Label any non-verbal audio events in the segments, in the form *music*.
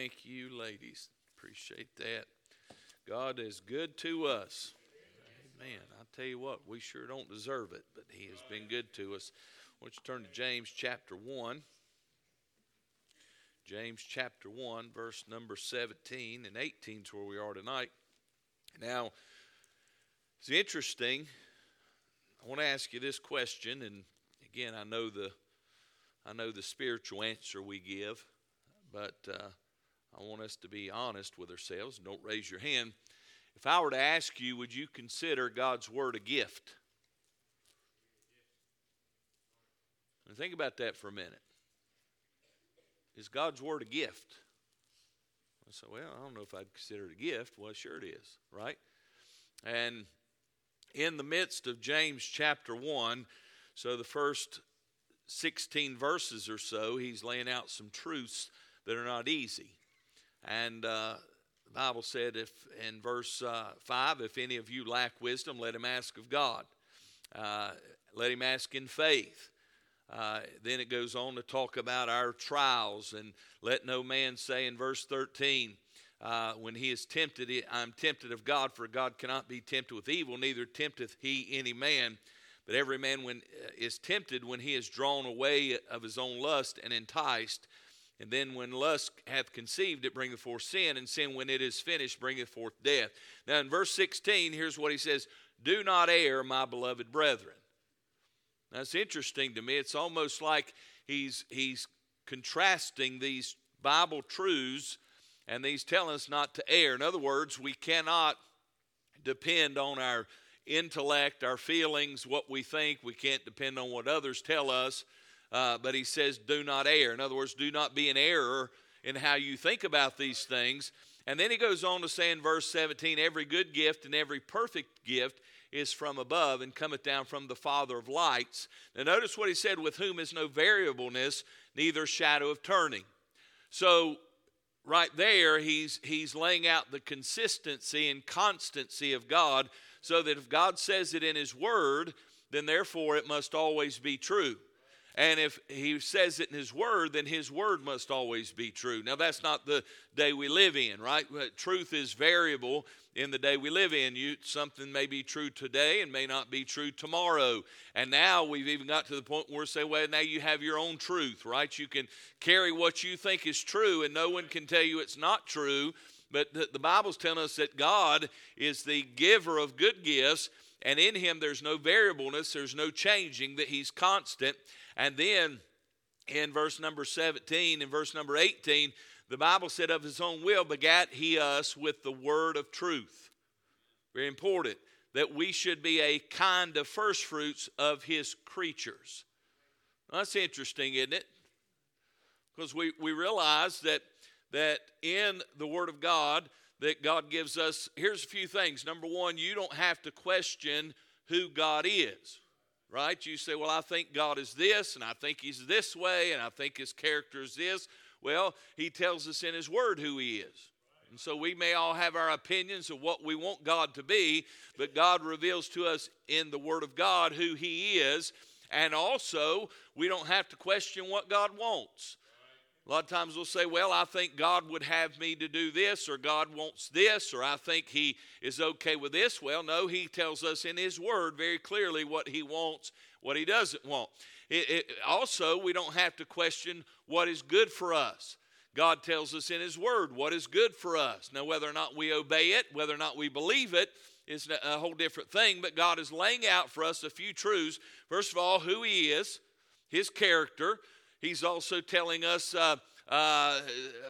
Thank you, ladies. Appreciate that. God is good to us. Amen. I tell you what, we sure don't deserve it, but He has been good to us. Why don't you turn to James chapter 1? James chapter 1, verse number 17 and 18 is where we are tonight. Now, it's interesting. I want to ask you this question, and again, I know the I know the spiritual answer we give, but uh, I want us to be honest with ourselves. Don't raise your hand. If I were to ask you, would you consider God's word a gift? And think about that for a minute. Is God's word a gift? I said, well, I don't know if I'd consider it a gift. Well, sure it is, right? And in the midst of James chapter 1, so the first 16 verses or so, he's laying out some truths that are not easy. And uh, the Bible said, if in verse uh, 5, if any of you lack wisdom, let him ask of God. Uh, let him ask in faith. Uh, then it goes on to talk about our trials, and let no man say in verse 13, uh, when he is tempted, I'm tempted of God, for God cannot be tempted with evil, neither tempteth he any man. But every man when uh, is tempted when he is drawn away of his own lust and enticed. And then when lust hath conceived, it bringeth forth sin, and sin, when it is finished, bringeth forth death. Now, in verse 16, here's what he says Do not err, my beloved brethren. That's interesting to me. It's almost like he's, he's contrasting these Bible truths and he's telling us not to err. In other words, we cannot depend on our intellect, our feelings, what we think. We can't depend on what others tell us. Uh, but he says, do not err. In other words, do not be an error in how you think about these things. And then he goes on to say in verse 17, every good gift and every perfect gift is from above and cometh down from the Father of lights. Now, notice what he said, with whom is no variableness, neither shadow of turning. So, right there, he's, he's laying out the consistency and constancy of God so that if God says it in His Word, then therefore it must always be true. And if he says it in his word, then his word must always be true. Now, that's not the day we live in, right? Truth is variable in the day we live in. You, something may be true today and may not be true tomorrow. And now we've even got to the point where we say, well, now you have your own truth, right? You can carry what you think is true, and no one can tell you it's not true but the, the Bible's telling us that God is the giver of good gifts, and in Him there's no variableness, there's no changing, that He's constant. And then in verse number 17 and verse number 18, the Bible said, Of His own will begat He us with the word of truth. Very important that we should be a kind of first fruits of His creatures. that's interesting, isn't it? Because we, we realize that that in the Word of God, that God gives us, here's a few things. Number one, you don't have to question who God is, right? You say, well, I think God is this, and I think He's this way, and I think His character is this. Well, He tells us in His Word who He is. And so we may all have our opinions of what we want God to be, but God reveals to us in the Word of God who He is. And also, we don't have to question what God wants. A lot of times we'll say, Well, I think God would have me to do this, or God wants this, or I think He is okay with this. Well, no, He tells us in His Word very clearly what He wants, what He doesn't want. It, it, also, we don't have to question what is good for us. God tells us in His Word what is good for us. Now, whether or not we obey it, whether or not we believe it, is a whole different thing, but God is laying out for us a few truths. First of all, who He is, His character, He's also telling us uh, uh,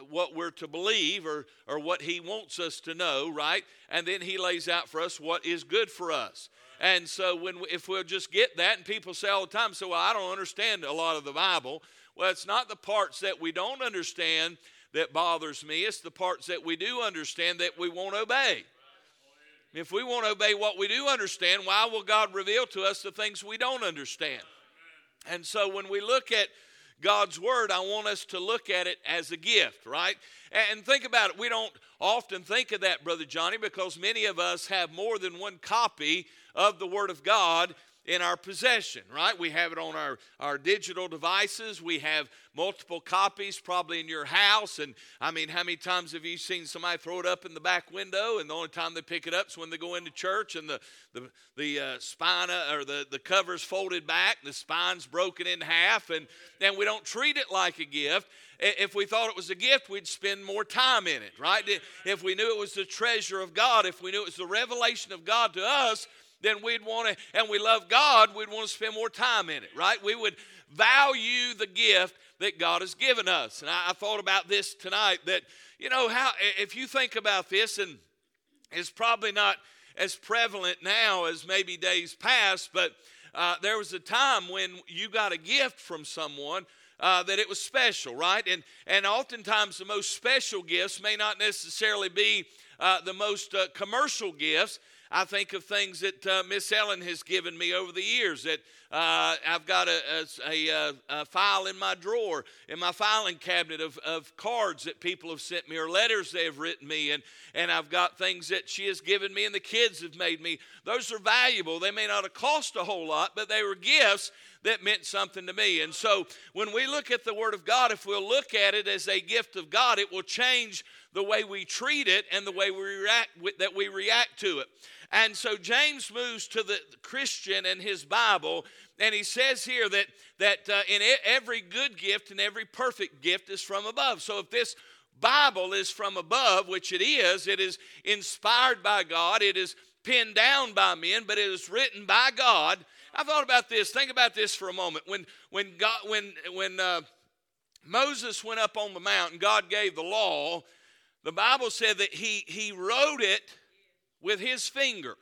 what we're to believe or, or what He wants us to know, right? And then He lays out for us what is good for us. And so, when if we'll just get that, and people say all the time, "So well, I don't understand a lot of the Bible." Well, it's not the parts that we don't understand that bothers me. It's the parts that we do understand that we won't obey. If we won't obey what we do understand, why will God reveal to us the things we don't understand? And so, when we look at God's Word, I want us to look at it as a gift, right? And think about it. We don't often think of that, Brother Johnny, because many of us have more than one copy of the Word of God in our possession, right? We have it on our, our digital devices. We have multiple copies probably in your house. And I mean, how many times have you seen somebody throw it up in the back window and the only time they pick it up is when they go into church and the, the, the uh, spine uh, or the, the cover's folded back, the spine's broken in half, and, and we don't treat it like a gift. If we thought it was a gift, we'd spend more time in it, right? If we knew it was the treasure of God, if we knew it was the revelation of God to us, then we'd want to, and we love God, we'd want to spend more time in it, right? We would value the gift that God has given us. And I, I thought about this tonight that, you know, how, if you think about this, and it's probably not as prevalent now as maybe days past, but uh, there was a time when you got a gift from someone uh, that it was special, right? And and oftentimes the most special gifts may not necessarily be uh, the most uh, commercial gifts. I think of things that uh, Miss Ellen has given me over the years. That uh, I've got a, a, a, a, file in my drawer, in my filing cabinet of, of cards that people have sent me or letters they have written me. And, and I've got things that she has given me and the kids have made me. Those are valuable. They may not have cost a whole lot, but they were gifts that meant something to me. And so when we look at the Word of God, if we'll look at it as a gift of God, it will change the way we treat it and the way we react that we react to it. And so James moves to the Christian and his Bible, and he says here that, that uh, in every good gift and every perfect gift is from above. So if this Bible is from above, which it is, it is inspired by God, it is penned down by men, but it is written by God. I thought about this. Think about this for a moment. When when God when when uh, Moses went up on the mountain, God gave the law. The Bible said that he he wrote it with his finger.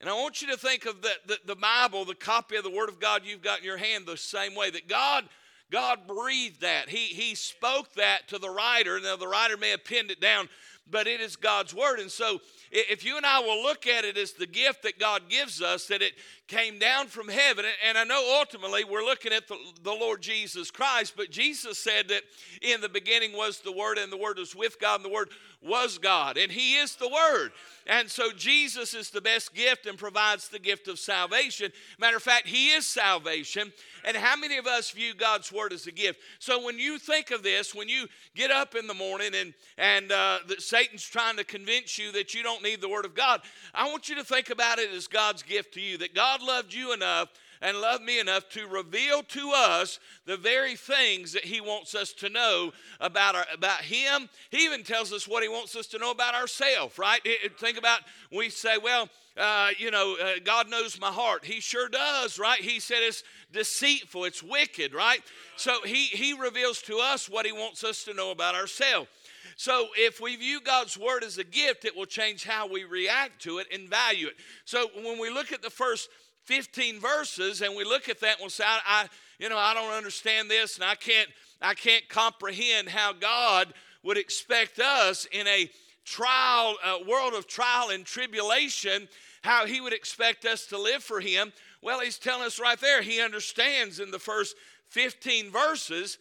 And I want you to think of the, the, the, Bible, the copy of the Word of God you've got in your hand, the same way that God, God breathed that. He, he spoke that to the writer. Now, the writer may have pinned it down, but it is God's Word. And so, if you and I will look at it as the gift that God gives us, that it came down from heaven, and I know ultimately we're looking at the, the Lord Jesus Christ, but Jesus said that in the beginning was the Word, and the Word was with God, and the Word was God, and He is the Word. And so Jesus is the best gift and provides the gift of salvation. Matter of fact, He is salvation. And how many of us view God's Word as a gift? So when you think of this, when you get up in the morning and, and uh, Satan's trying to convince you that you don't need the Word of God, I want you to think about it as God's gift to you, that God loved you enough and loved me enough to reveal to us the very things that he wants us to know about, our, about him. He even tells us what he wants us to know about ourselves, right? Think about, we say, well, uh, you know, uh, God knows my heart. He sure does, right? He said it's deceitful, it's wicked, right? So he, he reveals to us what he wants us to know about ourselves. So if we view God's word as a gift, it will change how we react to it and value it. So when we look at the first 15 verses and we look at that and we'll say, I, you know, I don't understand this and I can't, I can't comprehend how God would expect us in a trial, a world of trial and tribulation, how he would expect us to live for him. Well, he's telling us right there, he understands in the first 15 verses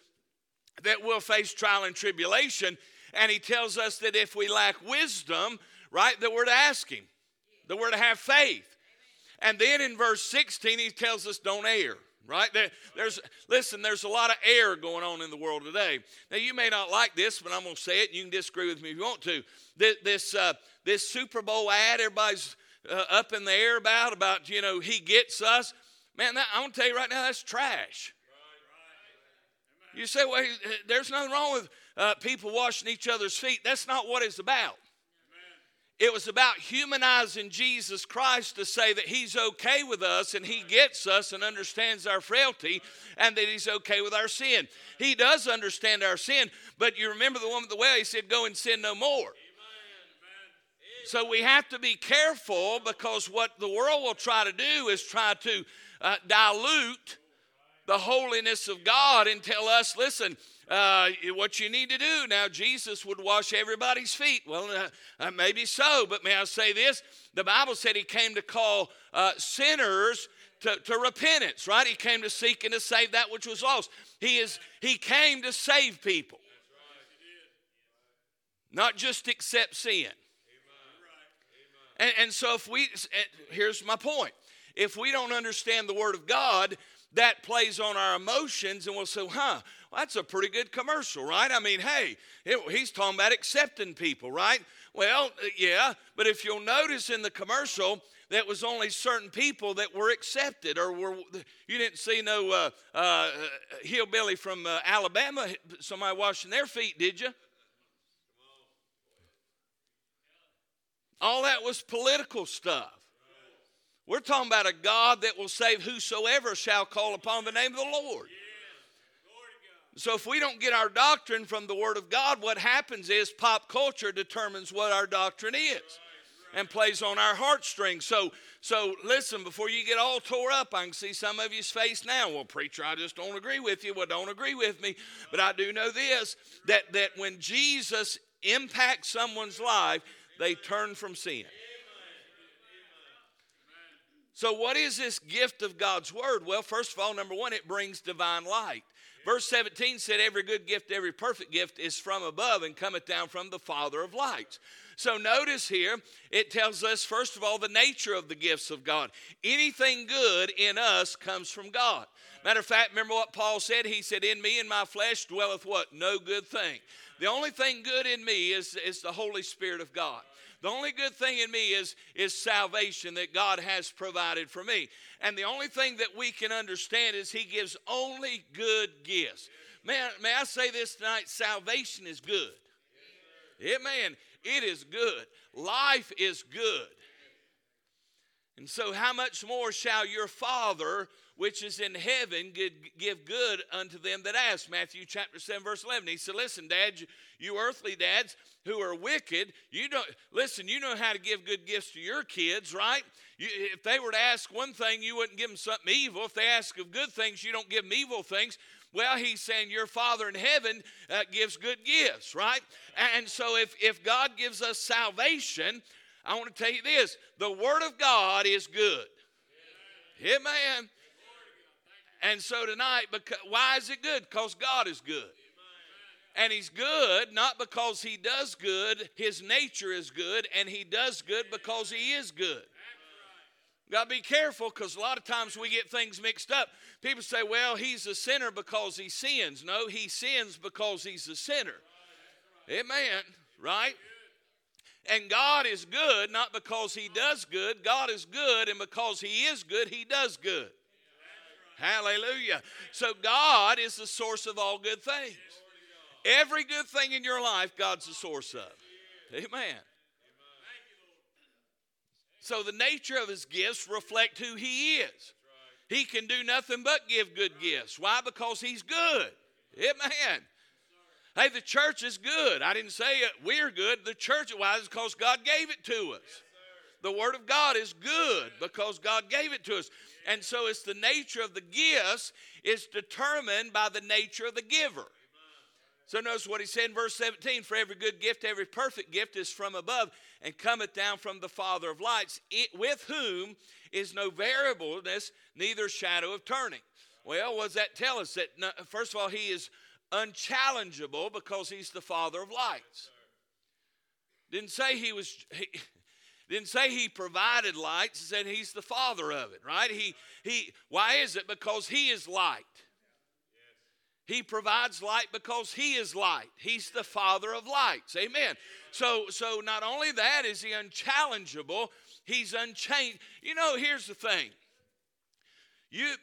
that we'll face trial and tribulation. And he tells us that if we lack wisdom, right, that we're to ask him, that we're to have faith. And then in verse 16, he tells us don't err right? There, there's listen there's a lot of error going on in the world today. Now you may not like this but i'm going to say it and you can disagree with me if you want to. This this, uh, this super bowl ad everybody's uh, up in the air about about you know he gets us man that, i'm going to tell you right now that's trash. You say well there's nothing wrong with uh, people washing each other's feet that's not what it's about it was about humanizing Jesus Christ to say that He's okay with us and He gets us and understands our frailty and that He's okay with our sin. He does understand our sin, but you remember the woman at the well, He said, Go and sin no more. So we have to be careful because what the world will try to do is try to uh, dilute the holiness of God and tell us, listen, uh, what you need to do. Now, Jesus would wash everybody's feet. Well, uh, uh, maybe so, but may I say this? The Bible said he came to call uh, sinners to, to repentance, right? He came to seek and to save that which was lost. He, is, he came to save people, not just accept sin. And, and so, if we, here's my point if we don't understand the Word of God, that plays on our emotions, and we'll say, huh, well, that's a pretty good commercial, right? I mean, hey, it, he's talking about accepting people, right? Well, uh, yeah, but if you'll notice in the commercial, that was only certain people that were accepted or were you didn't see no uh, uh, hillbilly from uh, alabama somebody washing their feet did you all that was political stuff we're talking about a god that will save whosoever shall call upon the name of the lord so if we don't get our doctrine from the word of god what happens is pop culture determines what our doctrine is and plays on our heartstrings. So, so listen, before you get all tore up, I can see some of you's face now. Well, preacher, I just don't agree with you. Well, don't agree with me. But I do know this that, that when Jesus impacts someone's life, they turn from sin. So, what is this gift of God's Word? Well, first of all, number one, it brings divine light. Verse 17 said, Every good gift, every perfect gift is from above and cometh down from the Father of lights. So notice here, it tells us, first of all, the nature of the gifts of God. Anything good in us comes from God. Matter of fact, remember what Paul said? He said, In me and my flesh dwelleth what? No good thing. The only thing good in me is, is the Holy Spirit of God. The only good thing in me is, is salvation that God has provided for me. And the only thing that we can understand is He gives only good gifts. Man, may I say this tonight? Salvation is good. Amen. It is good. Life is good. And so, how much more shall your Father, which is in heaven, give good unto them that ask? Matthew chapter 7, verse 11. He said, Listen, Dad, you earthly dads who are wicked, you don't, listen, you know how to give good gifts to your kids, right? You, if they were to ask one thing, you wouldn't give them something evil. If they ask of good things, you don't give them evil things. Well, he's saying your Father in heaven uh, gives good gifts, right? And so if, if God gives us salvation, I want to tell you this the Word of God is good. Amen. And so tonight, because, why is it good? Because God is good. And He's good not because He does good, His nature is good, and He does good because He is good. Got to be careful because a lot of times we get things mixed up. People say, well, he's a sinner because he sins. No, he sins because he's a sinner. Amen. Right? And God is good not because he does good. God is good, and because he is good, he does good. Hallelujah. So God is the source of all good things. Every good thing in your life, God's the source of. Amen. So the nature of his gifts reflect who he is. He can do nothing but give good gifts. Why? Because he's good. Amen. Hey, the church is good. I didn't say it, we're good. The church, why? Is because God gave it to us. The Word of God is good because God gave it to us. And so it's the nature of the gifts is determined by the nature of the giver. So notice what he said in verse 17 For every good gift, every perfect gift is from above and cometh down from the Father of lights, it, with whom is no variableness, neither shadow of turning. Well, what does that tell us? That first of all, he is unchallengeable because he's the Father of lights. Didn't say he was. He, didn't say he provided lights. said he's the father of it, right? He he. Why is it? Because he is light. He provides light because He is light. He's the Father of lights. Amen. So, so not only that is He unchallengeable, He's unchanged. You know, here's the thing. You,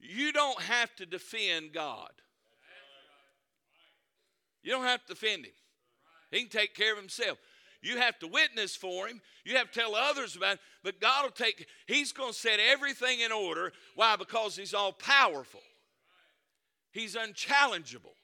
you don't have to defend God. You don't have to defend Him. He can take care of Himself. You have to witness for him. You have to tell others about it. But God will take, He's going to set everything in order. Why? Because He's all powerful. He's unchallengeable.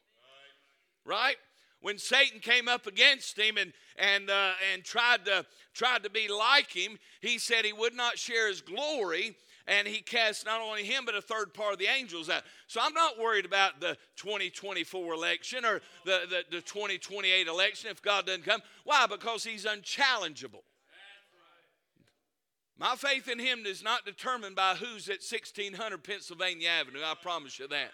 Right? When Satan came up against him and and uh, and tried to tried to be like him, he said he would not share his glory, and he cast not only him but a third part of the angels out. So I'm not worried about the 2024 election or the, the, the 2028 election if God doesn't come. Why? Because he's unchallengeable. My faith in him is not determined by who's at 1600 Pennsylvania Avenue. I promise you that.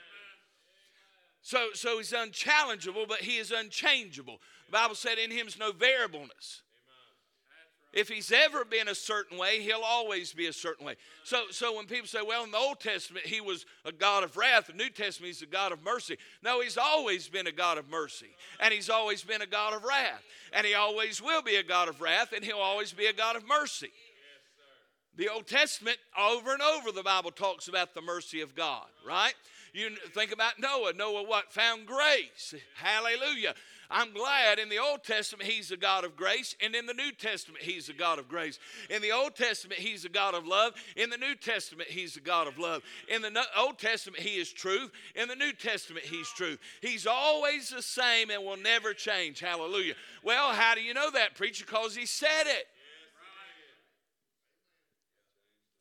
So, so he's unchallengeable, but he is unchangeable. The Bible said in him is no variableness. If he's ever been a certain way, he'll always be a certain way. So, so when people say, well, in the Old Testament, he was a God of wrath, the New Testament, he's a God of mercy. No, he's always been a God of mercy, and he's always been a God of wrath, and he always will be a God of wrath, and he'll always be a God of mercy. The Old Testament, over and over, the Bible talks about the mercy of God, right? You think about Noah. Noah, what? Found grace. Hallelujah. I'm glad in the Old Testament he's a God of grace, and in the New Testament he's a God of grace. In the Old Testament he's a God of love. In the New Testament he's a God of love. In the Old Testament he is truth. In the New Testament he's truth. He's always the same and will never change. Hallelujah. Well, how do you know that, preacher? Because he said it.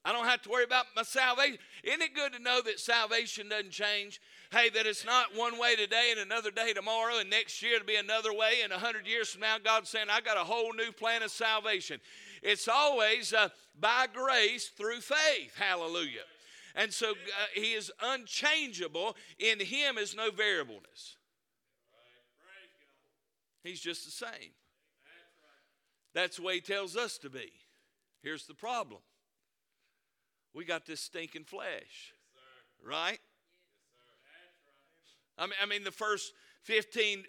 I don't have to worry about my salvation. Isn't it good to know that salvation doesn't change? Hey, that it's not one way today and another day tomorrow, and next year to be another way, and a hundred years from now, God's saying, I got a whole new plan of salvation. It's always uh, by grace through faith. Hallelujah. And so uh, He is unchangeable. In Him is no variableness. He's just the same. That's the way He tells us to be. Here's the problem we got this stinking flesh. right? I mean, I mean, the first 15,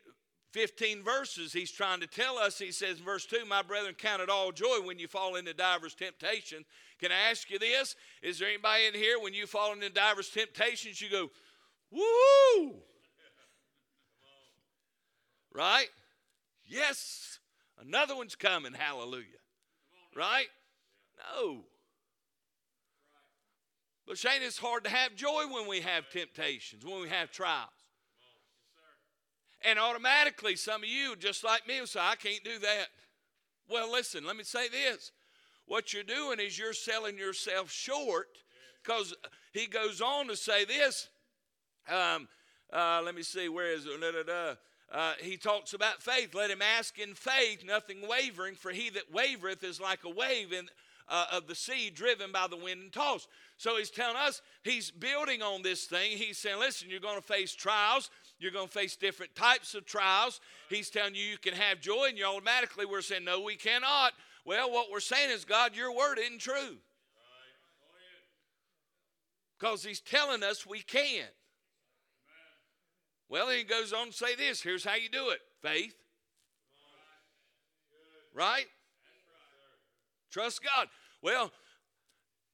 15 verses he's trying to tell us, he says in verse 2, My brethren, count it all joy when you fall into divers temptations. Can I ask you this? Is there anybody in here when you fall into divers temptations, you go, woo? *laughs* Right? Yes. Another one's coming. Hallelujah. Right? No. But Shane, it's hard to have joy when we have temptations, when we have trials. And automatically, some of you, just like me, will say, I can't do that. Well, listen, let me say this. What you're doing is you're selling yourself short because he goes on to say this. Um, uh, let me see, where is it? Da, da, da. Uh, he talks about faith. Let him ask in faith, nothing wavering, for he that wavereth is like a wave in, uh, of the sea driven by the wind and tossed. So he's telling us he's building on this thing. He's saying, listen, you're going to face trials. You're going to face different types of trials. He's telling you you can have joy, and you automatically we're saying, no, we cannot. Well, what we're saying is, God, your word isn't true. Because he's telling us we can. Well, he goes on to say this here's how you do it faith. Right? Trust God. Well,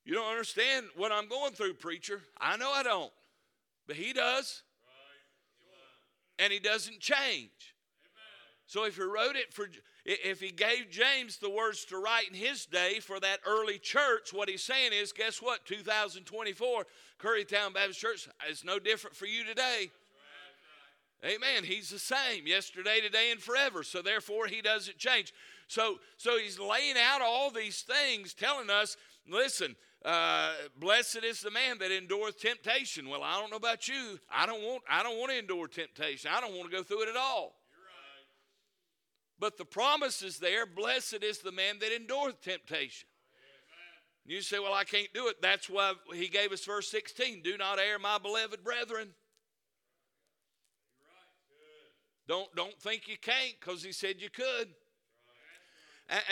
you don't understand what I'm going through, preacher. I know I don't, but He does. And He doesn't change. So if He wrote it for, if He gave James the words to write in his day for that early church, what He's saying is, guess what? 2024, Currytown Baptist Church is no different for you today. Amen. He's the same yesterday, today, and forever. So therefore, He doesn't change. So, so he's laying out all these things, telling us, listen, uh, blessed is the man that endureth temptation. Well, I don't know about you. I don't want. I don't want to endure temptation. I don't want to go through it at all. But the promise is there. Blessed is the man that endureth temptation. Amen. You say, well, I can't do it. That's why he gave us verse 16. Do not err, my beloved brethren. Right. Don't, don't think you can't because he said you could.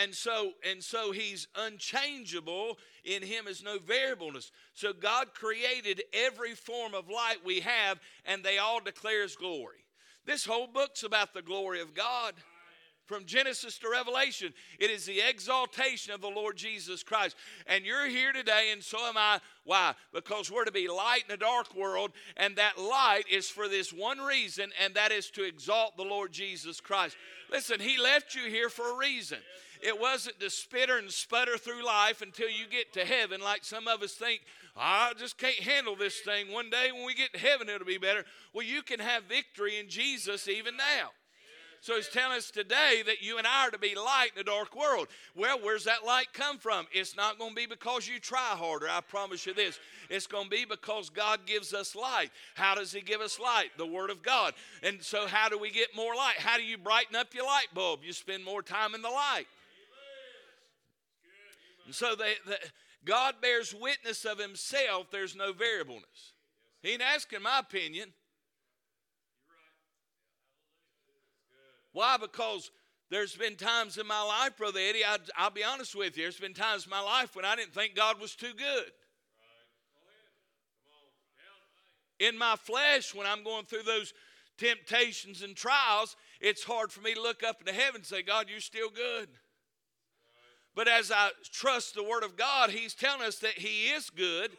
And so, and so he's unchangeable. In him is no variableness. So God created every form of light we have, and they all declare his glory. This whole book's about the glory of God. From Genesis to Revelation, it is the exaltation of the Lord Jesus Christ. And you're here today, and so am I. Why? Because we're to be light in a dark world, and that light is for this one reason, and that is to exalt the Lord Jesus Christ. Listen, He left you here for a reason. It wasn't to spitter and sputter through life until you get to heaven, like some of us think, I just can't handle this thing. One day when we get to heaven, it'll be better. Well, you can have victory in Jesus even now. So he's telling us today that you and I are to be light in a dark world. Well, where's that light come from? It's not going to be because you try harder. I promise you this. It's going to be because God gives us light. How does He give us light? The Word of God. And so, how do we get more light? How do you brighten up your light bulb? You spend more time in the light. And so they, they, God bears witness of himself, there's no variableness. He ain't asking my opinion. Why? Because There's been times in my life, Brother Eddie, I, will be honest with you, there's been times in my life when I didn't think God was too good. In my flesh, when I'm going through those temptations and trials, it's hard for me to look up into heaven and say, God, you're still good. But as I trust the Word of God, He's telling us that He is good.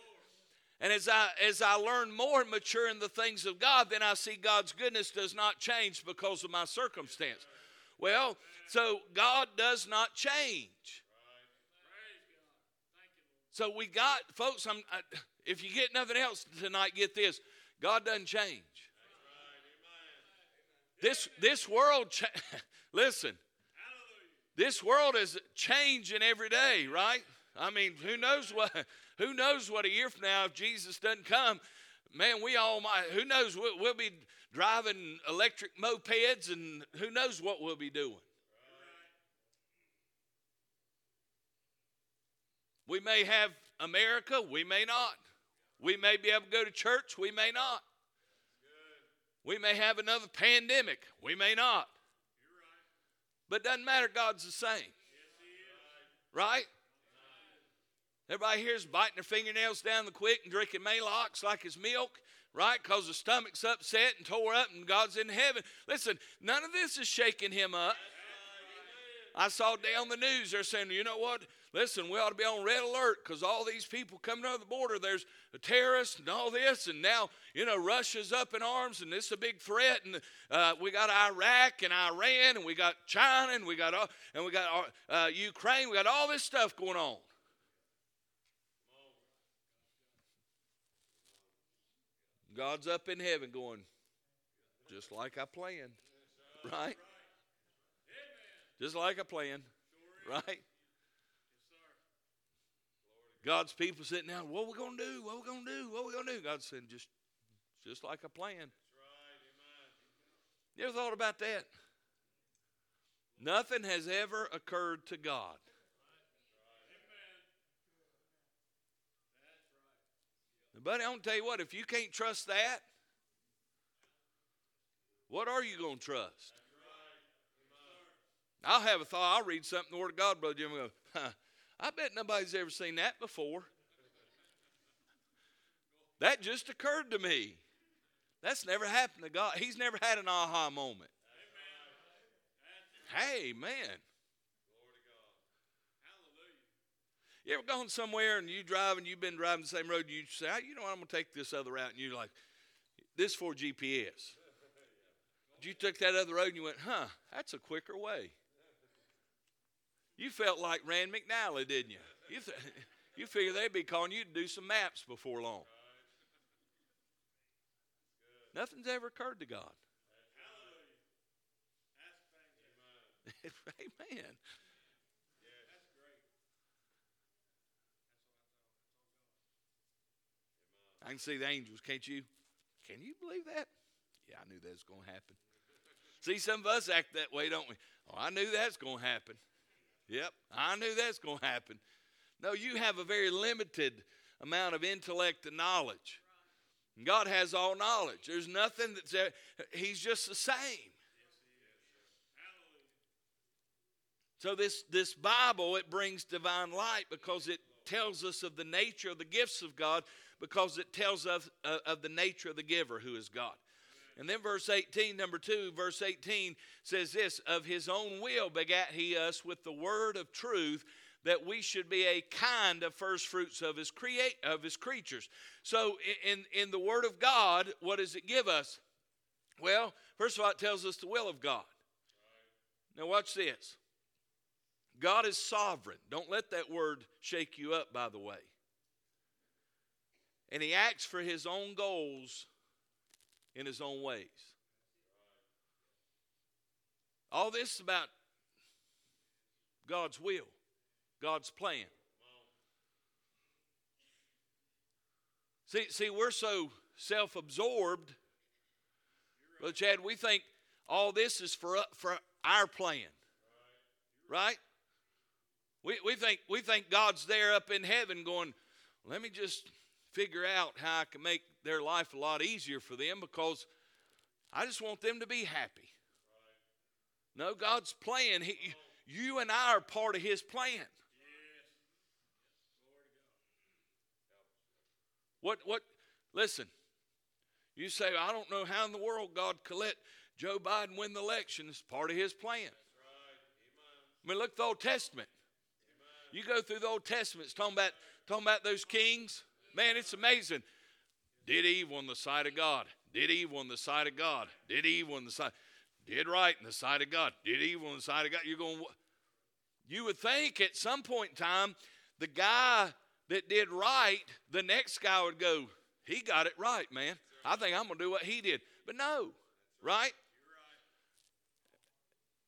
And as I as I learn more and mature in the things of God, then I see God's goodness does not change because of my circumstance. Well, so God does not change. So we got, folks. I'm, I, if you get nothing else tonight, get this: God doesn't change. This this world, cha- *laughs* listen. This world is changing every day, right? I mean, who knows what who knows what a year from now if Jesus doesn't come, man, we all might. Who knows? We'll, we'll be driving electric mopeds, and who knows what we'll be doing. We may have America, we may not. We may be able to go to church, we may not. We may have another pandemic, we may not. But it doesn't matter, God's the same. Right? Everybody here's biting their fingernails down the quick and drinking Maalox like it's milk, right? Because the stomach's upset and tore up and God's in heaven. Listen, none of this is shaking him up. I saw on the news, they're saying, you know what? Listen, we ought to be on red alert because all these people coming over the border, there's a terrorist and all this, and now, you know, Russia's up in arms and it's a big threat, and uh, we got Iraq and Iran, and we got China, and we got, uh, and we got uh, Ukraine, we got all this stuff going on. God's up in heaven going, just like I planned, right? Just like I planned, right? God's people sitting down, what are we going to do? What are we going to do? What are we going to do? God said, just, just like I planned. You ever thought about that? Nothing has ever occurred to God. Buddy, I'm going to tell you what, if you can't trust that, what are you going to trust? I'll have a thought. I'll read something in the Word of God, Brother Jim, and go, huh, I bet nobody's ever seen that before. That just occurred to me. That's never happened to God. He's never had an aha moment. Hey, man. You ever gone somewhere and you drive and you've been driving the same road, and you say, ah, you know what, I'm going to take this other route. And you're like, this for GPS. But you took that other road and you went, huh, that's a quicker way. You felt like Rand McNally, didn't you? You, th- *laughs* you figure they'd be calling you to do some maps before long. Nothing's ever occurred to God. *laughs* Amen. I can see the angels, can't you? Can you believe that? Yeah, I knew that was going to happen. see, some of us act that way, don't we? Oh, I knew that's going to happen. Yep, I knew that's going to happen. No, you have a very limited amount of intellect and knowledge. God has all knowledge. There's nothing that's, He's just the same. So this, this Bible, it brings divine light because it tells us of the nature of the gifts of God because it tells us uh, of the nature of the giver who is God. And then verse 18, number 2, verse 18 says this Of his own will begat he us with the word of truth, that we should be a kind of first fruits of his create of his creatures. So in, in the word of God, what does it give us? Well, first of all, it tells us the will of God. Now watch this. God is sovereign. Don't let that word shake you up, by the way and he acts for his own goals in his own ways. All this is about God's will, God's plan. See, see, we're so self-absorbed, Brother Chad. We think all this is for uh, for our plan, right? We we think we think God's there up in heaven, going, "Let me just figure out how I can make their life a lot easier for them because I just want them to be happy. No, God's plan. He, you and I are part of His plan. What, what, listen, you say, I don't know how in the world God could let Joe Biden win the election. It's part of his plan. I mean, look at the Old Testament. You go through the Old Testament, it's talking about, talking about those kings. Man, it's amazing. Did evil in the sight of God. Did evil in the sight of God. Did evil in the sight. Did right in the sight of God. Did evil in the sight of God. You're going. You would think at some point in time, the guy that did right, the next guy would go, he got it right, man. I think I'm going to do what he did. But no, right?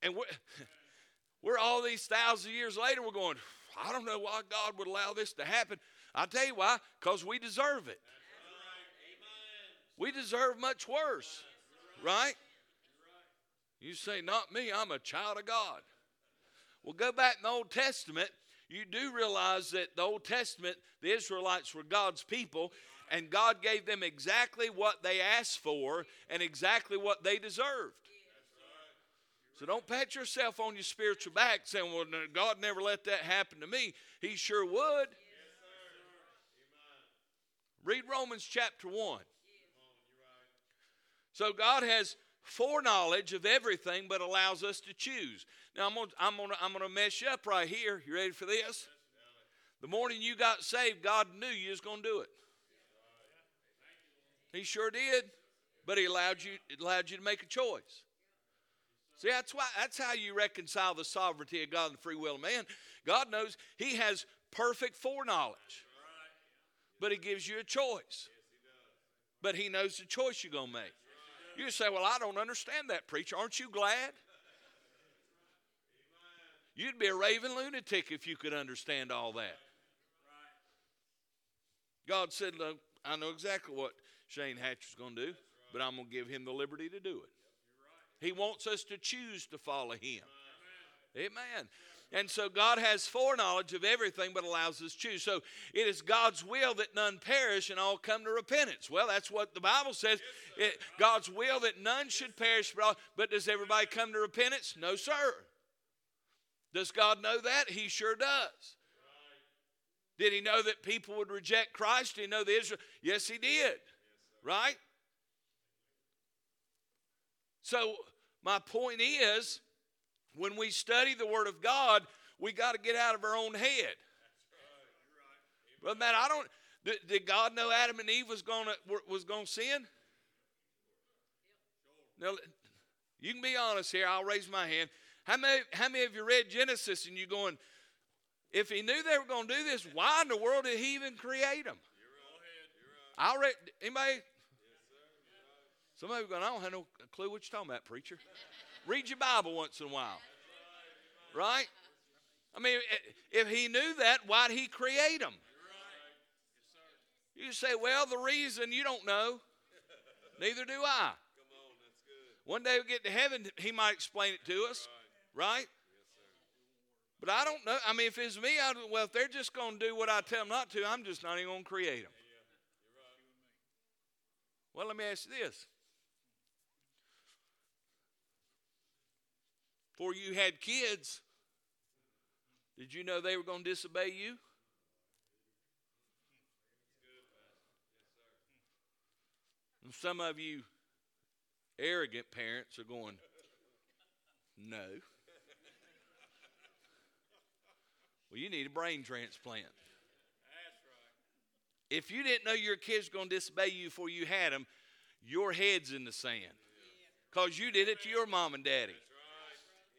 And we're, *laughs* we're all these thousands of years later, we're going, I don't know why God would allow this to happen. I'll tell you why, because we deserve it. We deserve much worse, right? You say, Not me, I'm a child of God. Well, go back in the Old Testament you do realize that the Old Testament, the Israelites were God's people, and God gave them exactly what they asked for and exactly what they deserved. So don't pat yourself on your spiritual back saying, well, God never let that happen to me. He sure would. Read Romans chapter 1. So God has foreknowledge of everything but allows us to choose. Now I'm gonna, I'm gonna, I'm gonna mess you up right here. You ready for this? The morning you got saved, God knew you was gonna do it. He sure did, but He allowed you allowed you to make a choice. See, that's why that's how you reconcile the sovereignty of God and the free will of man. God knows He has perfect foreknowledge, but He gives you a choice. But He knows the choice you're gonna make. You say, Well, I don't understand that, preacher. Aren't you glad? You'd be a raving lunatic if you could understand all that. God said, Look, I know exactly what Shane Hatcher's going to do, but I'm going to give him the liberty to do it. He wants us to choose to follow him. Amen. And so God has foreknowledge of everything, but allows us to choose. So it is God's will that none perish and all come to repentance. Well, that's what the Bible says. It, God's will that none should perish, but, all, but does everybody come to repentance? No, sir. Does God know that? He sure does. Did he know that people would reject Christ? Did he know the Israel? Yes, he did. Right? So my point is when we study the Word of God, we got to get out of our own head. But man, I don't. Did, did God know Adam and Eve was to was to sin? Now, you can be honest here. I'll raise my hand. How many, how many of you read Genesis and you going, if he knew they were going to do this, why in the world did he even create them? I read. Anybody? Somebody going, I don't have no clue what you're talking about, preacher. Read your Bible once in a while. Right? I mean, if he knew that, why'd he create them? You say, well, the reason you don't know. Neither do I. One day we get to heaven, he might explain it to us. Right? But I don't know. I mean, if it's me, I, well, if they're just going to do what I tell them not to, I'm just not even going to create them. Well, let me ask you this Before you had kids, did you know they were going to disobey you? And some of you arrogant parents are going, no. Well, you need a brain transplant. If you didn't know your kids were going to disobey you before you had them, your head's in the sand. Because you did it to your mom and daddy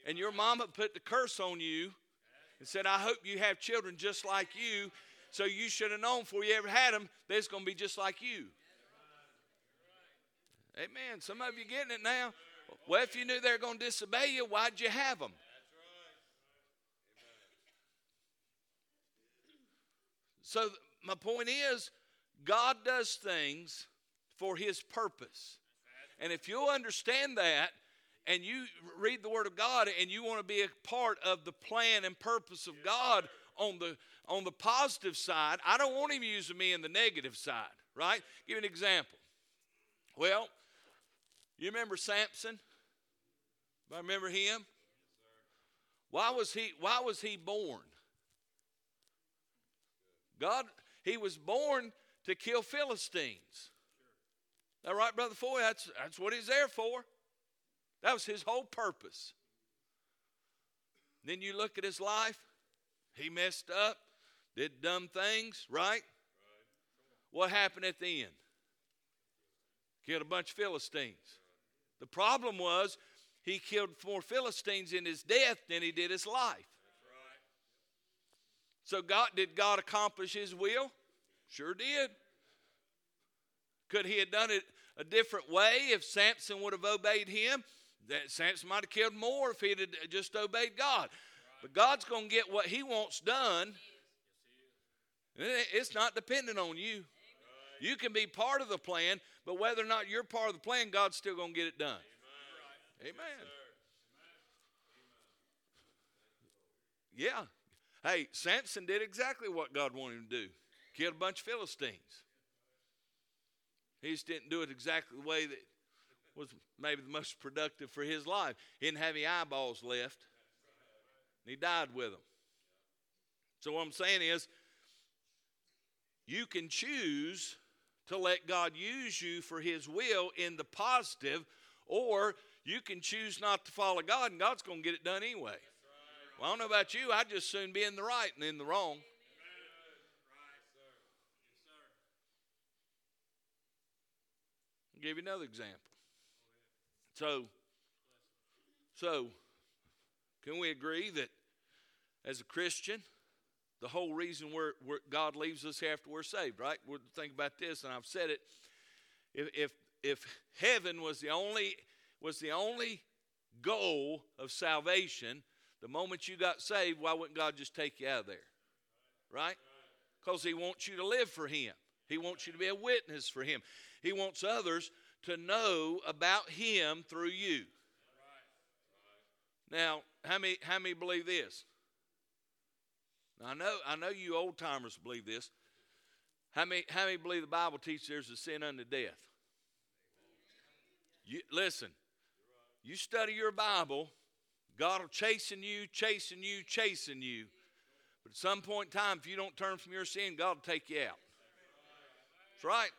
and your mama put the curse on you and said, I hope you have children just like you. So you should have known before you ever had them, they're going to be just like you. Amen. Some of you getting it now. Well, if you knew they were going to disobey you, why'd you have them? So my point is, God does things for His purpose. And if you'll understand that, and you read the Word of God and you want to be a part of the plan and purpose of God on the on the positive side, I don't want him using me in the negative side, right? Give an example. Well, you remember Samson? I remember him. Why was he why was he born? God, he was born to kill Philistines. That right, Brother Foy? That's, that's what he's there for. That was his whole purpose. Then you look at his life. He messed up, did dumb things, right? What happened at the end? Killed a bunch of Philistines. The problem was he killed more Philistines in his death than he did his life. So God did God accomplish his will? Sure did. Could he have done it a different way if Samson would have obeyed him? That Samson might have killed more if he had just obeyed God. But God's going to get what he wants done. It's not dependent on you. You can be part of the plan, but whether or not you're part of the plan, God's still going to get it done. Amen. Yeah. Hey, Samson did exactly what God wanted him to do killed a bunch of Philistines. He just didn't do it exactly the way that was maybe the most productive for his life. He didn't have any eyeballs left. and he died with them. So what I'm saying is, you can choose to let God use you for his will in the positive, or you can choose not to follow God and God's going to get it done anyway. Well, I don't know about you, I'd just soon be in the right and in the wrong. Give you another example. So, so can we agree that as a Christian, the whole reason we're, we're, God leaves us after we're saved, right? We're think about this, and I've said it. If, if if heaven was the only was the only goal of salvation, the moment you got saved, why wouldn't God just take you out of there? Right? Because He wants you to live for Him. He wants you to be a witness for Him. He wants others to know about Him through you. Now, how many, how many believe this? I know, I know you old timers believe this. How many, how many believe the Bible teaches there's a sin unto death? You, listen, you study your Bible, God will chasing you, chasing you, chasing you. But at some point in time, if you don't turn from your sin, God will take you out. That's right.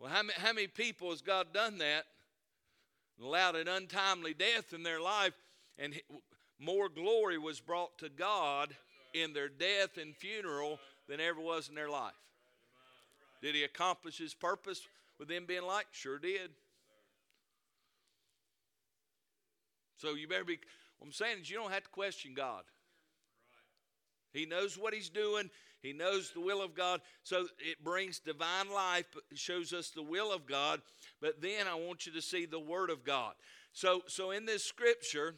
Well, how many, how many people has God done that allowed an untimely death in their life, and more glory was brought to God in their death and funeral than ever was in their life? Did He accomplish His purpose with them being like? Sure did. So you better be. What I'm saying is, you don't have to question God. He knows what He's doing. He knows the will of God. So it brings divine life, shows us the will of God. But then I want you to see the Word of God. So, so in this scripture,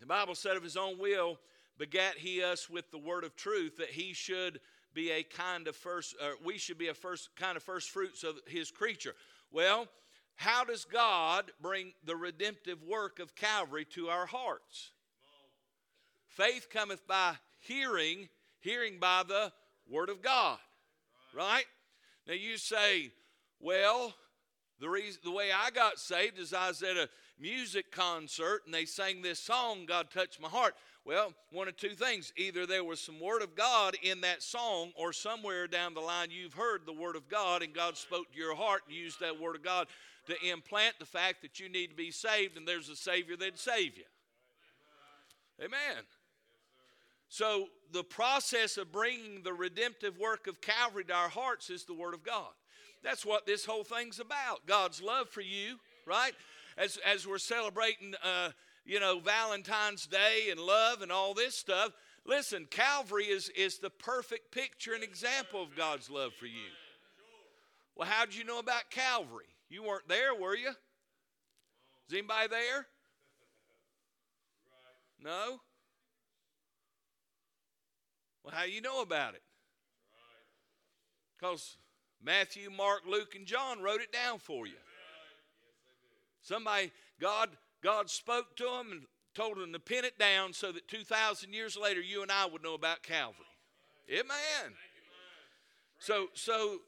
the Bible said of His own will begat He us with the Word of truth, that He should be a kind of first, uh, we should be a first kind of first fruits of His creature. Well, how does God bring the redemptive work of Calvary to our hearts? Faith cometh by hearing, hearing by the Word of God. Right? Now you say, well, the reason the way I got saved is I was at a music concert and they sang this song, God touched my heart. Well, one of two things. Either there was some Word of God in that song, or somewhere down the line you've heard the Word of God and God spoke to your heart and used that Word of God to implant the fact that you need to be saved and there's a Savior that'd save you. Amen. So, the process of bringing the redemptive work of Calvary to our hearts is the Word of God. That's what this whole thing's about God's love for you, right? As, as we're celebrating, uh, you know, Valentine's Day and love and all this stuff, listen, Calvary is, is the perfect picture and example of God's love for you. Well, how did you know about Calvary? You weren't there, were you? Is anybody there? No? Well, how you know about it? Because Matthew, Mark, Luke, and John wrote it down for you. Somebody, God, God spoke to them and told them to pin it down so that 2,000 years later you and I would know about Calvary. Amen. So, so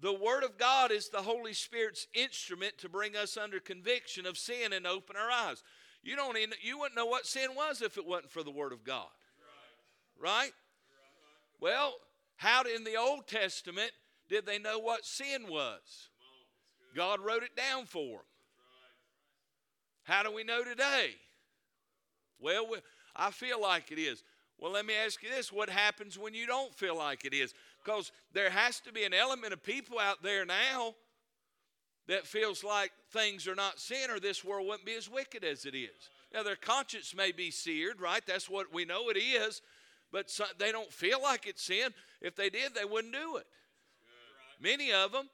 the Word of God is the Holy Spirit's instrument to bring us under conviction of sin and open our eyes. You don't even, you wouldn't know what sin was if it wasn't for the Word of God. Right? Well, how in the Old Testament did they know what sin was? God wrote it down for them. How do we know today? Well, I feel like it is. Well, let me ask you this what happens when you don't feel like it is? Because there has to be an element of people out there now that feels like things are not sin or this world wouldn't be as wicked as it is. Now, their conscience may be seared, right? That's what we know it is, but they don't feel like it's sin. If they did, they wouldn't do it. Many of them.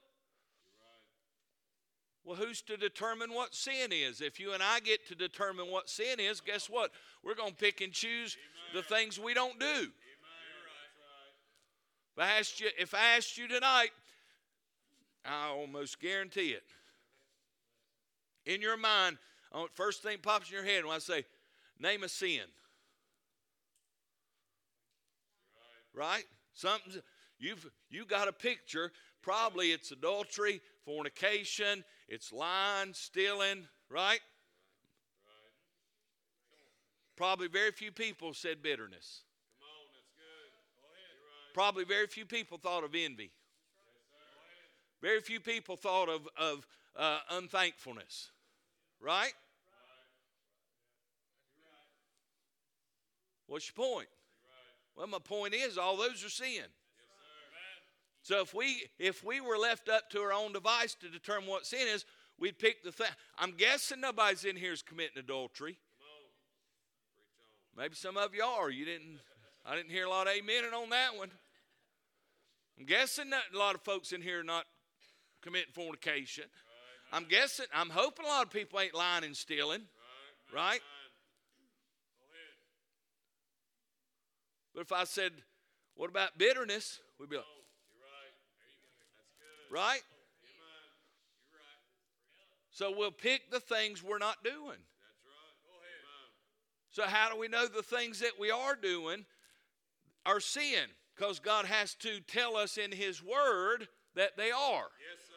Well, who's to determine what sin is? If you and I get to determine what sin is, guess what? We're going to pick and choose the things we don't do. If I asked you, if I asked you tonight, I almost guarantee it. In your mind, uh, first thing pops in your head when I say, name a sin. Right? Something you've you got a picture. Probably it's adultery, fornication, it's lying, stealing, right? Probably very few people said bitterness. Probably very few people thought of envy. Very few people thought of, of uh, unthankfulness. Right? What's your point? Well, my point is all those are sin. So if we if we were left up to our own device to determine what sin is, we'd pick the thing. I'm guessing nobody's in here is committing adultery. Maybe some of you are. You didn't. I didn't hear a lot of amening on that one. I'm guessing that a lot of folks in here are not committing fornication. I'm guessing, I'm hoping a lot of people ain't lying and stealing, right? But if I said, what about bitterness? We'd be like, right? So we'll pick the things we're not doing. So, how do we know the things that we are doing are sin? Because God has to tell us in His Word that they are. Yes, sir.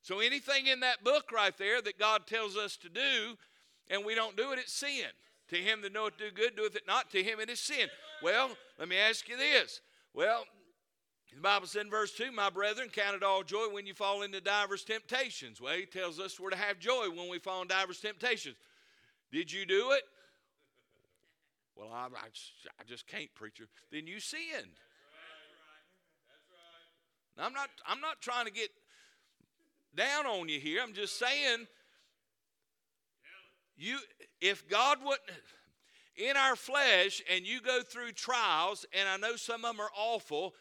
so anything in that book right there that God tells us to do and we don't do it, it's sin. To him that knoweth do good, doeth it not. To him it is sin. Well, let me ask you this. Well, the Bible said in verse 2, My brethren, count it all joy when you fall into divers temptations. Well, he tells us we're to have joy when we fall in divers temptations. Did you do it? Well, I, I, just, I just can't, preacher. Then you sinned. Now, I'm not, I'm not trying to get down on you here. I'm just saying, you if God wouldn't in our flesh and you go through trials, and I know some of them are awful,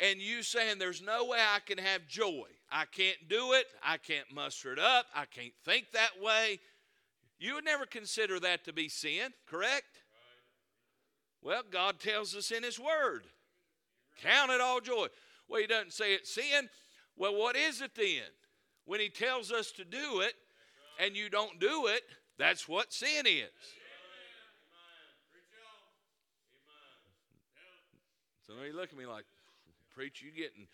and you saying there's no way I can have joy. I can't do it. I can't muster it up. I can't think that way. You would never consider that to be sin, correct? Well, God tells us in His Word, count it all joy. Well, He doesn't say it's sin. Well, what is it then? When He tells us to do it and you don't do it, that's what sin is. So now you look at me like, preach, you getting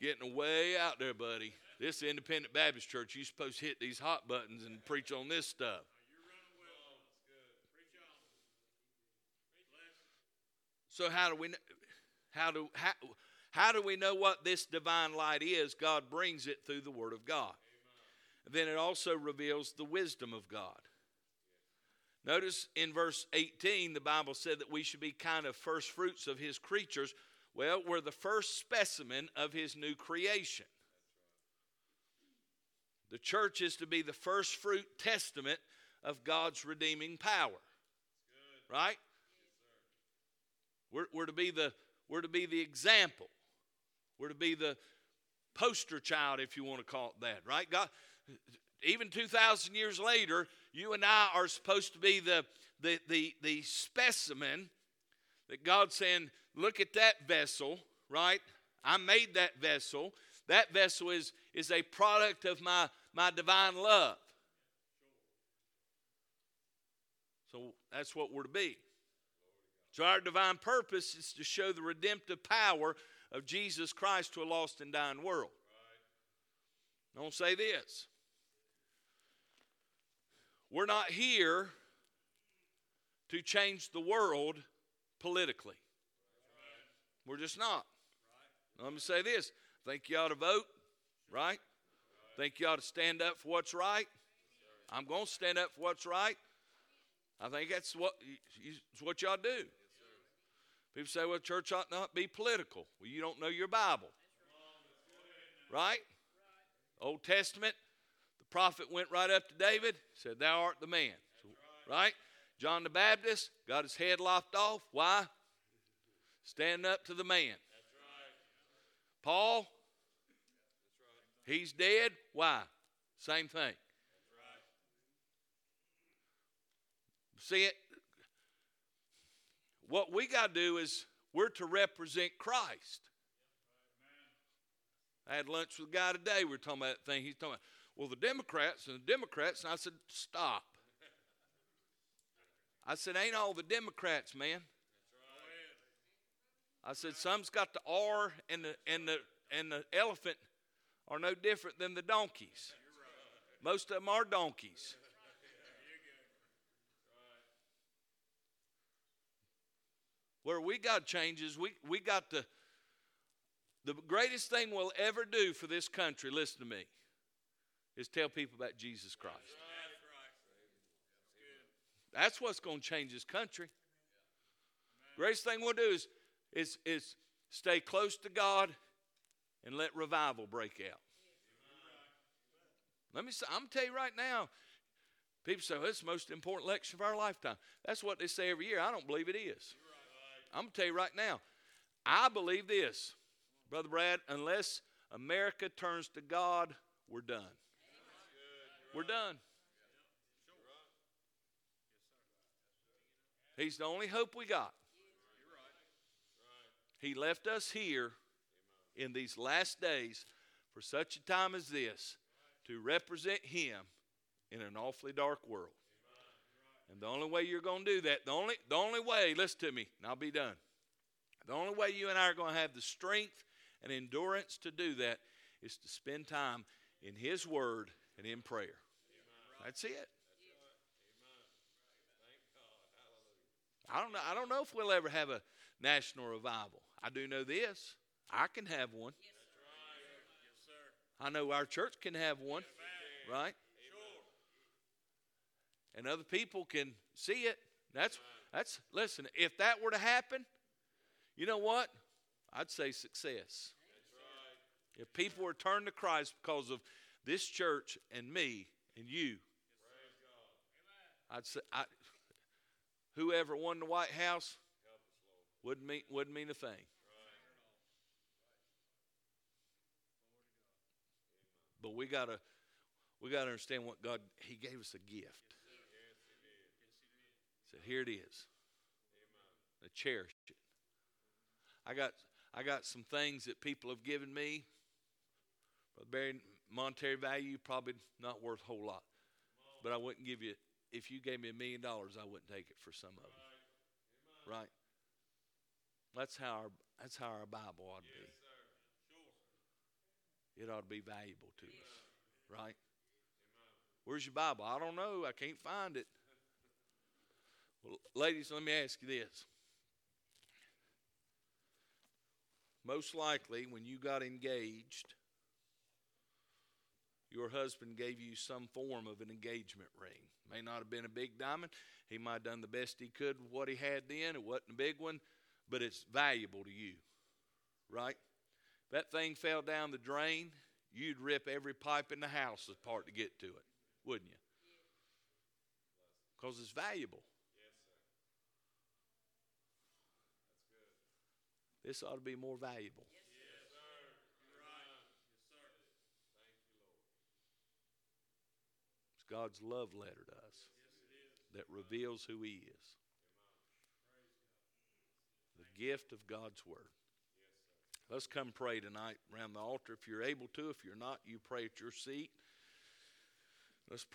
getting way out there, buddy. This independent Baptist church, you supposed to hit these hot buttons and preach on this stuff. So how do we how do how, how do we know what this divine light is? God brings it through the Word of God. Then it also reveals the wisdom of God. Notice in verse 18, the Bible said that we should be kind of first fruits of His creatures. Well, we're the first specimen of His new creation. The church is to be the first fruit testament of God's redeeming power. Right? We're, we're, to be the, we're to be the example. We're to be the poster child, if you want to call it that, right? God, even 2,000 years later, you and I are supposed to be the, the, the, the specimen that God's saying, look at that vessel, right? I made that vessel. That vessel is, is a product of my, my divine love. So that's what we're to be. So our divine purpose is to show the redemptive power of Jesus Christ to a lost and dying world. Don't say this. We're not here to change the world politically. We're just not. Let me say this. Think you ought to vote, right? Think you ought to stand up for what's right. I'm going to stand up for what's right. I think that's what it's what y'all do. People say, well, church ought not be political. Well, you don't know your Bible. Right? Old Testament, prophet went right up to David, said, Thou art the man. Right? John the Baptist got his head lopped off. Why? Stand up to the man. Paul, he's dead. Why? Same thing. See it? What we got to do is we're to represent Christ. I had lunch with a guy today. We were talking about that thing. He's talking about, well, the Democrats and the Democrats. And I said, stop. I said, ain't all the Democrats, man. I said, some's got the R and the and the and the elephant are no different than the donkeys. Most of them are donkeys. Where we got changes, we, we got to, the greatest thing we'll ever do for this country, listen to me, is tell people about Jesus Christ. That's what's going to change this country. Greatest thing we'll do is, is, is stay close to God and let revival break out. Let me say, I'm tell you right now, people say, well, it's the most important election of our lifetime. That's what they say every year. I don't believe it is. I'm going to tell you right now, I believe this, Brother Brad, unless America turns to God, we're done. We're done. He's the only hope we got. He left us here in these last days for such a time as this to represent Him in an awfully dark world. And the only way you're going to do that, the only, the only way, listen to me, and I'll be done. The only way you and I are going to have the strength and endurance to do that is to spend time in His Word and in prayer. That's it. I don't know. I don't know if we'll ever have a national revival. I do know this. I can have one. I know our church can have one, right? and other people can see it. That's that's listen, if that were to happen, you know what? I'd say success. If people were turned to Christ because of this church and me and you, I'd say I, whoever won the White House wouldn't mean wouldn't mean a thing. But we gotta we gotta understand what God He gave us a gift said, Here it is. Amen. cherish it. I got I got some things that people have given me. But very monetary value, probably not worth a whole lot. But I wouldn't give you if you gave me a million dollars, I wouldn't take it for some of them. Right? right? That's how our that's how our Bible ought to be. It ought to be valuable to us. Right? Where's your Bible? I don't know. I can't find it. Well, ladies, let me ask you this. Most likely, when you got engaged, your husband gave you some form of an engagement ring. May not have been a big diamond. He might have done the best he could with what he had then. It wasn't a big one, but it's valuable to you, right? If that thing fell down the drain, you'd rip every pipe in the house apart to get to it, wouldn't you? Because it's valuable. This ought to be more valuable. Yes, sir. You're right. Yes, sir. Thank you, Lord. It's God's love letter to us that reveals who He is. The gift of God's Word. Let's come pray tonight around the altar if you're able to. If you're not, you pray at your seat.